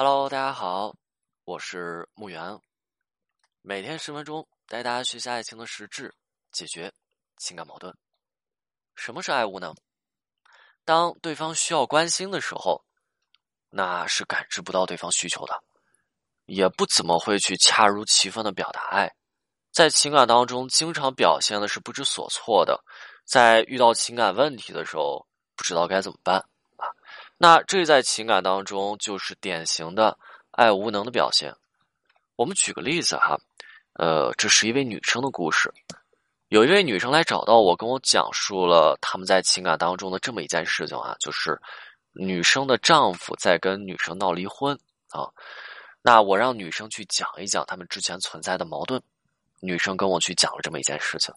Hello，大家好，我是木源。每天十分钟，带大家学习爱情的实质，解决情感矛盾。什么是爱物呢？当对方需要关心的时候，那是感知不到对方需求的，也不怎么会去恰如其分的表达爱。在情感当中，经常表现的是不知所措的，在遇到情感问题的时候，不知道该怎么办。那这在情感当中就是典型的爱无能的表现。我们举个例子哈，呃，这是一位女生的故事。有一位女生来找到我，跟我讲述了他们在情感当中的这么一件事情啊，就是女生的丈夫在跟女生闹离婚啊。那我让女生去讲一讲他们之前存在的矛盾。女生跟我去讲了这么一件事情。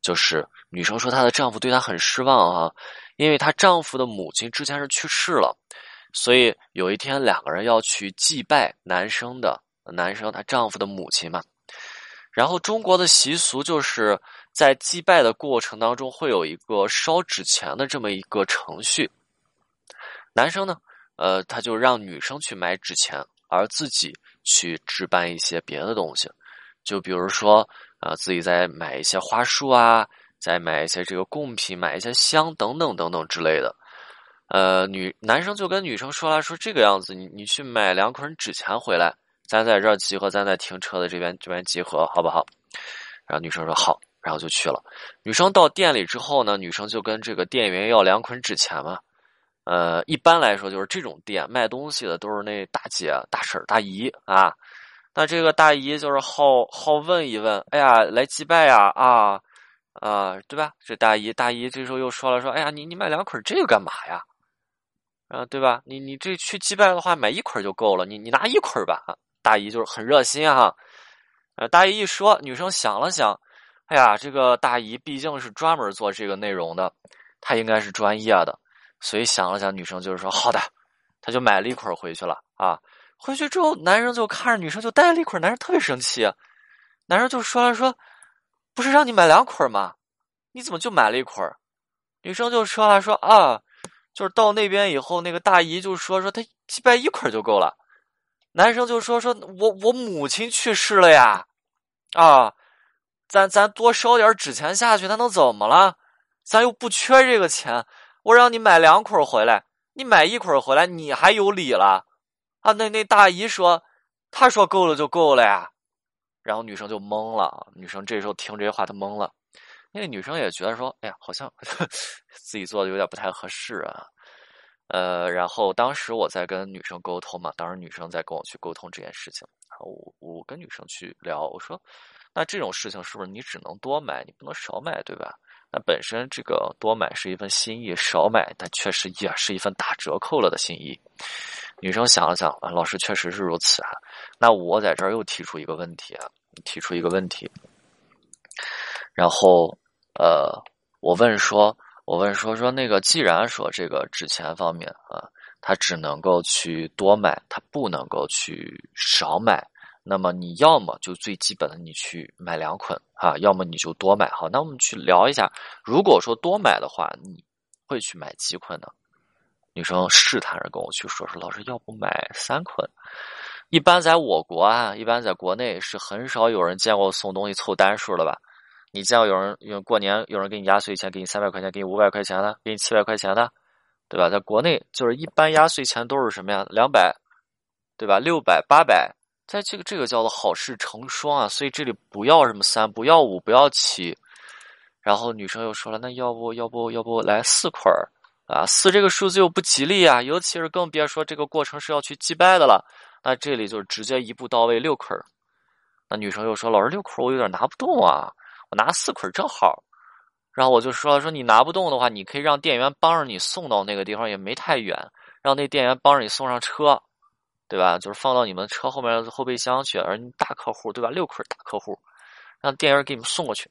就是女生说她的丈夫对她很失望啊，因为她丈夫的母亲之前是去世了，所以有一天两个人要去祭拜男生的男生她丈夫的母亲嘛。然后中国的习俗就是在祭拜的过程当中会有一个烧纸钱的这么一个程序。男生呢，呃，他就让女生去买纸钱，而自己去置办一些别的东西，就比如说。啊，自己再买一些花束啊，再买一些这个贡品，买一些香等等等等之类的。呃，女男生就跟女生说了，说这个样子，你你去买两捆纸钱回来，咱在这儿集合，咱在停车的这边这边集合，好不好？然后女生说好，然后就去了。女生到店里之后呢，女生就跟这个店员要两捆纸钱嘛。呃，一般来说就是这种店卖东西的都是那大姐、大婶、大姨啊。那这个大姨就是好好问一问，哎呀，来祭拜呀，啊啊，对吧？这大姨大姨这时候又说了，说，哎呀，你你买两捆这个干嘛呀？啊，对吧？你你这去祭拜的话，买一捆就够了，你你拿一捆吧。大姨就是很热心哈。呃，大姨一说，女生想了想，哎呀，这个大姨毕竟是专门做这个内容的，她应该是专业的，所以想了想，女生就是说好的，她就买了一捆回去了啊。回去之后，男生就看着女生就带了一捆，男生特别生气，男生就说了说，不是让你买两捆吗？你怎么就买了一捆？女生就说了说啊，就是到那边以后，那个大姨就说说他祭拜一捆就够了。男生就说说我我母亲去世了呀，啊，咱咱多烧点纸钱下去，那能怎么了？咱又不缺这个钱，我让你买两捆回来，你买一捆回来，你还有理了？啊，那那大姨说，她说够了就够了呀，然后女生就懵了。女生这时候听这些话，她懵了。那个女生也觉得说，哎呀，好像 自己做的有点不太合适啊。呃，然后当时我在跟女生沟通嘛，当时女生在跟我去沟通这件事情。我我跟女生去聊，我说，那这种事情是不是你只能多买，你不能少买，对吧？那本身这个多买是一份心意，少买但确实也是一份打折扣了的心意。女生想了想，啊，老师确实是如此啊。那我在这儿又提出一个问题啊，提出一个问题。然后，呃，我问说，我问说说那个，既然说这个纸钱方面啊，他只能够去多买，他不能够去少买。那么你要么就最基本的你去买两捆啊，要么你就多买。好，那我们去聊一下，如果说多买的话，你会去买几捆呢？女生试探着跟我去说：“说老师，要不买三捆？一般在我国啊，一般在国内是很少有人见过送东西凑单数的吧？你见过有人用过年有人给你压岁钱，给你三百块钱，给你五百块钱的，给你七百块钱的，对吧？在国内就是一般压岁钱都是什么呀？两百，对吧？六百、八百，在这个这个叫做好事成双啊，所以这里不要什么三，不要五，不要七。然后女生又说了，那要不要不要不来四捆儿？”啊，四这个数字又不吉利啊，尤其是更别说这个过程是要去祭拜的了。那这里就直接一步到位六捆儿。那女生又说：“老师，六捆儿我有点拿不动啊，我拿四捆儿正好。”然后我就说：“说你拿不动的话，你可以让店员帮着你送到那个地方，也没太远，让那店员帮着你送上车，对吧？就是放到你们车后面的后备箱去。而你大客户，对吧？六捆大客户，让店员给你们送过去。”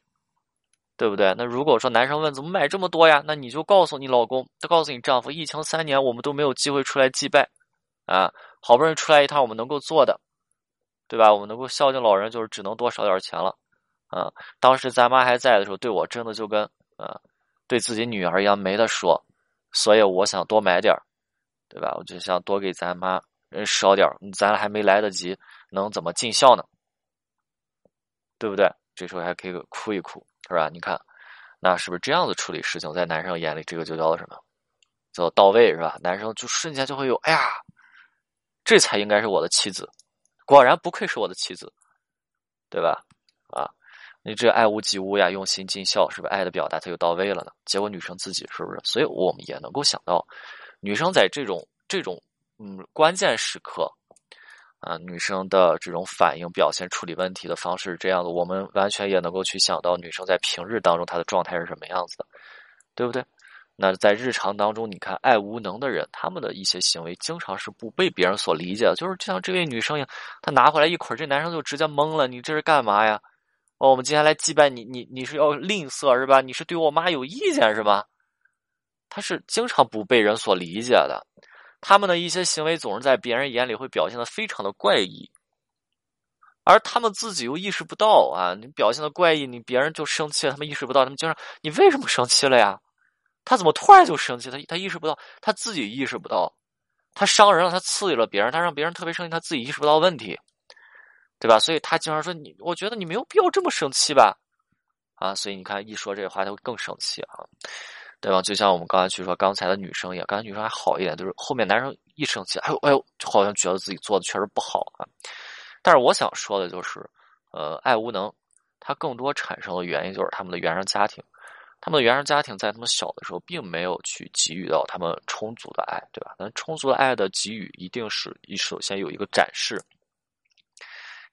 对不对？那如果说男生问怎么买这么多呀？那你就告诉你老公，就告诉你丈夫，疫情三年我们都没有机会出来祭拜，啊，好不容易出来一趟，我们能够做的，对吧？我们能够孝敬老人，就是只能多少点钱了，啊。当时咱妈还在的时候，对我真的就跟啊，对自己女儿一样没得说，所以我想多买点，对吧？我就想多给咱妈少点咱还没来得及，能怎么尽孝呢？对不对？这时候还可以哭一哭，是吧？你看，那是不是这样子处理事情，在男生眼里，这个就叫做什么？叫到位，是吧？男生就瞬间就会有，哎呀，这才应该是我的妻子，果然不愧是我的妻子，对吧？啊，你这爱屋及乌呀，用心尽孝，是不是爱的表达它就到位了呢？结果女生自己是不是？所以我们也能够想到，女生在这种这种嗯关键时刻。啊，女生的这种反应、表现、处理问题的方式是这样的，我们完全也能够去想到女生在平日当中她的状态是什么样子的，对不对？那在日常当中，你看爱无能的人，他们的一些行为经常是不被别人所理解的，就是就像这位女生一样，她拿回来一捆，这男生就直接懵了，你这是干嘛呀？哦，我们接下来祭拜你，你你是要吝啬是吧？你是对我妈有意见是吧？他是经常不被人所理解的。他们的一些行为总是在别人眼里会表现的非常的怪异，而他们自己又意识不到啊！你表现的怪异，你别人就生气了，他们意识不到，他们经常你为什么生气了呀？他怎么突然就生气？他他意识不到，他自己意识不到，他伤人了，他刺激了别人，他让别人特别生气，他自己意识不到问题，对吧？所以他经常说你，我觉得你没有必要这么生气吧？啊，所以你看一说这话，他会更生气啊。对吧？就像我们刚才去说刚才的女生一样，刚才女生还好一点，就是后面男生一生气，哎呦哎呦，就好像觉得自己做的确实不好啊。但是我想说的就是，呃，爱无能，它更多产生的原因就是他们的原生家庭，他们的原生家庭在他们小的时候并没有去给予到他们充足的爱，对吧？那充足的爱的给予，一定是一首先有一个展示，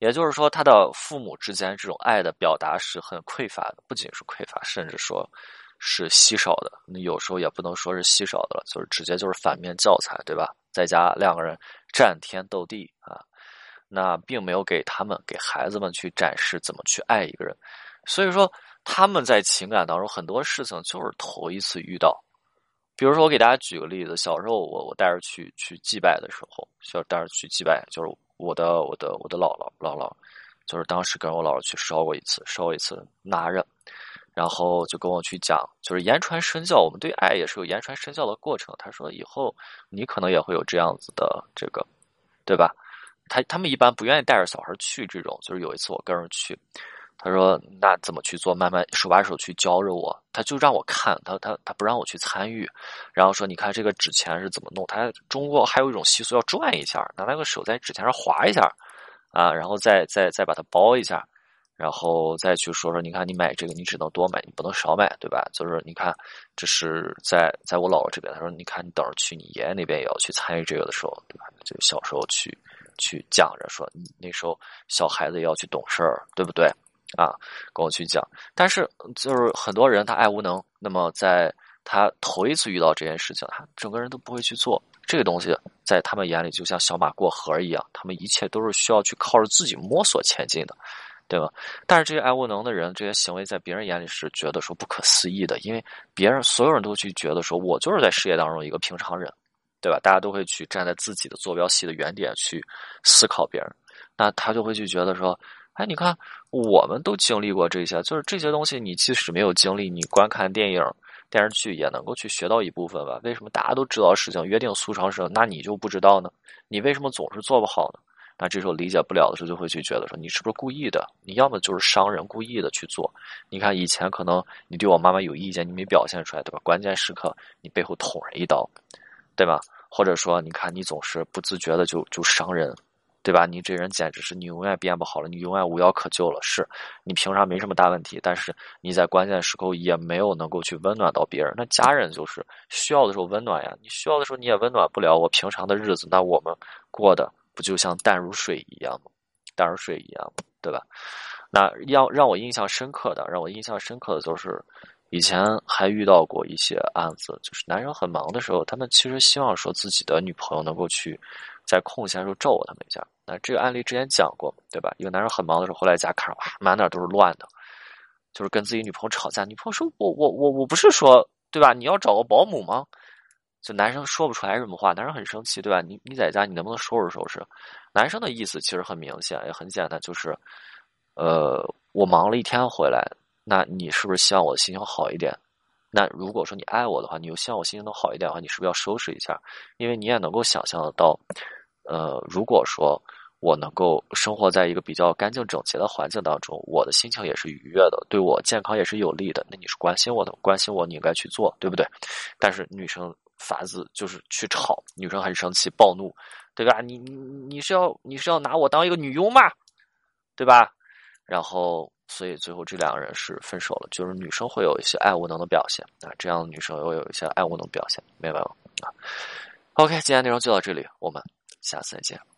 也就是说，他的父母之间这种爱的表达是很匮乏的，不仅是匮乏，甚至说。是稀少的，那有时候也不能说是稀少的了，就是直接就是反面教材，对吧？在家两个人战天斗地啊，那并没有给他们给孩子们去展示怎么去爱一个人，所以说他们在情感当中很多事情就是头一次遇到。比如说，我给大家举个例子，小时候我我带着去去祭拜的时候，小带着去祭拜，就是我的我的我的姥姥姥姥，就是当时跟我姥姥去烧过一次，烧过一次拿着。然后就跟我去讲，就是言传身教，我们对爱也是有言传身教的过程。他说以后你可能也会有这样子的这个，对吧？他他们一般不愿意带着小孩去这种，就是有一次我跟着去，他说那怎么去做？慢慢手把手去教着我，他就让我看，他他他不让我去参与，然后说你看这个纸钱是怎么弄？他中国还有一种习俗要转一下，拿那个手在纸钱上划一下，啊，然后再再再把它包一下。然后再去说说，你看你买这个，你只能多买，你不能少买，对吧？就是你看，这是在在我姥姥这边，他说，你看你等着去你爷爷那边也要去参与这个的时候，对吧？就小时候去去讲着说，那时候小孩子也要去懂事儿，对不对？啊，跟我去讲。但是就是很多人他爱无能，那么在他头一次遇到这件事情，他整个人都不会去做这个东西，在他们眼里就像小马过河一样，他们一切都是需要去靠着自己摸索前进的。对吧？但是这些爱无能的人，这些行为在别人眼里是觉得说不可思议的，因为别人所有人都去觉得说，我就是在事业当中一个平常人，对吧？大家都会去站在自己的坐标系的原点去思考别人，那他就会去觉得说，哎，你看，我们都经历过这些，就是这些东西，你即使没有经历，你观看电影、电视剧也能够去学到一部分吧？为什么大家都知道事情约定俗成事，那你就不知道呢？你为什么总是做不好呢？那这时候理解不了的时候，就会去觉得说你是不是故意的？你要么就是伤人，故意的去做。你看以前可能你对我妈妈有意见，你没表现出来，对吧？关键时刻你背后捅人一刀，对吧？或者说你看你总是不自觉的就就伤人，对吧？你这人简直是你永远变不好了，你永远无药可救了。是你平常没什么大问题，但是你在关键时刻也没有能够去温暖到别人。那家人就是需要的时候温暖呀，你需要的时候你也温暖不了。我平常的日子，那我们过的。不就像淡如水一样吗？淡如水一样，对吧？那要让我印象深刻的，让我印象深刻的就是，以前还遇到过一些案子，就是男人很忙的时候，他们其实希望说自己的女朋友能够去在空闲时候照顾他们一下。那这个案例之前讲过，对吧？一个男人很忙的时候，后来家看哇，满哪都是乱的，就是跟自己女朋友吵架。女朋友说：“我我我我不是说，对吧？你要找个保姆吗？”就男生说不出来什么话，男生很生气，对吧？你你在家，你能不能收拾收拾？男生的意思其实很明显，也很简单，就是，呃，我忙了一天回来，那你是不是希望我的心情好一点？那如果说你爱我的话，你又希望我心情能好一点的话，你是不是要收拾一下？因为你也能够想象得到，呃，如果说我能够生活在一个比较干净整洁的环境当中，我的心情也是愉悦的，对我健康也是有利的。那你是关心我的，关心我，你应该去做，对不对？但是女生法子就是去吵，女生很生气、暴怒，对吧？你你你是要你是要拿我当一个女佣吗？对吧？然后，所以最后这两个人是分手了。就是女生会有一些爱无能的表现啊，这样的女生会有一些爱无能表现，明白吗？啊，OK，今天内容就到这里，我们下次再见。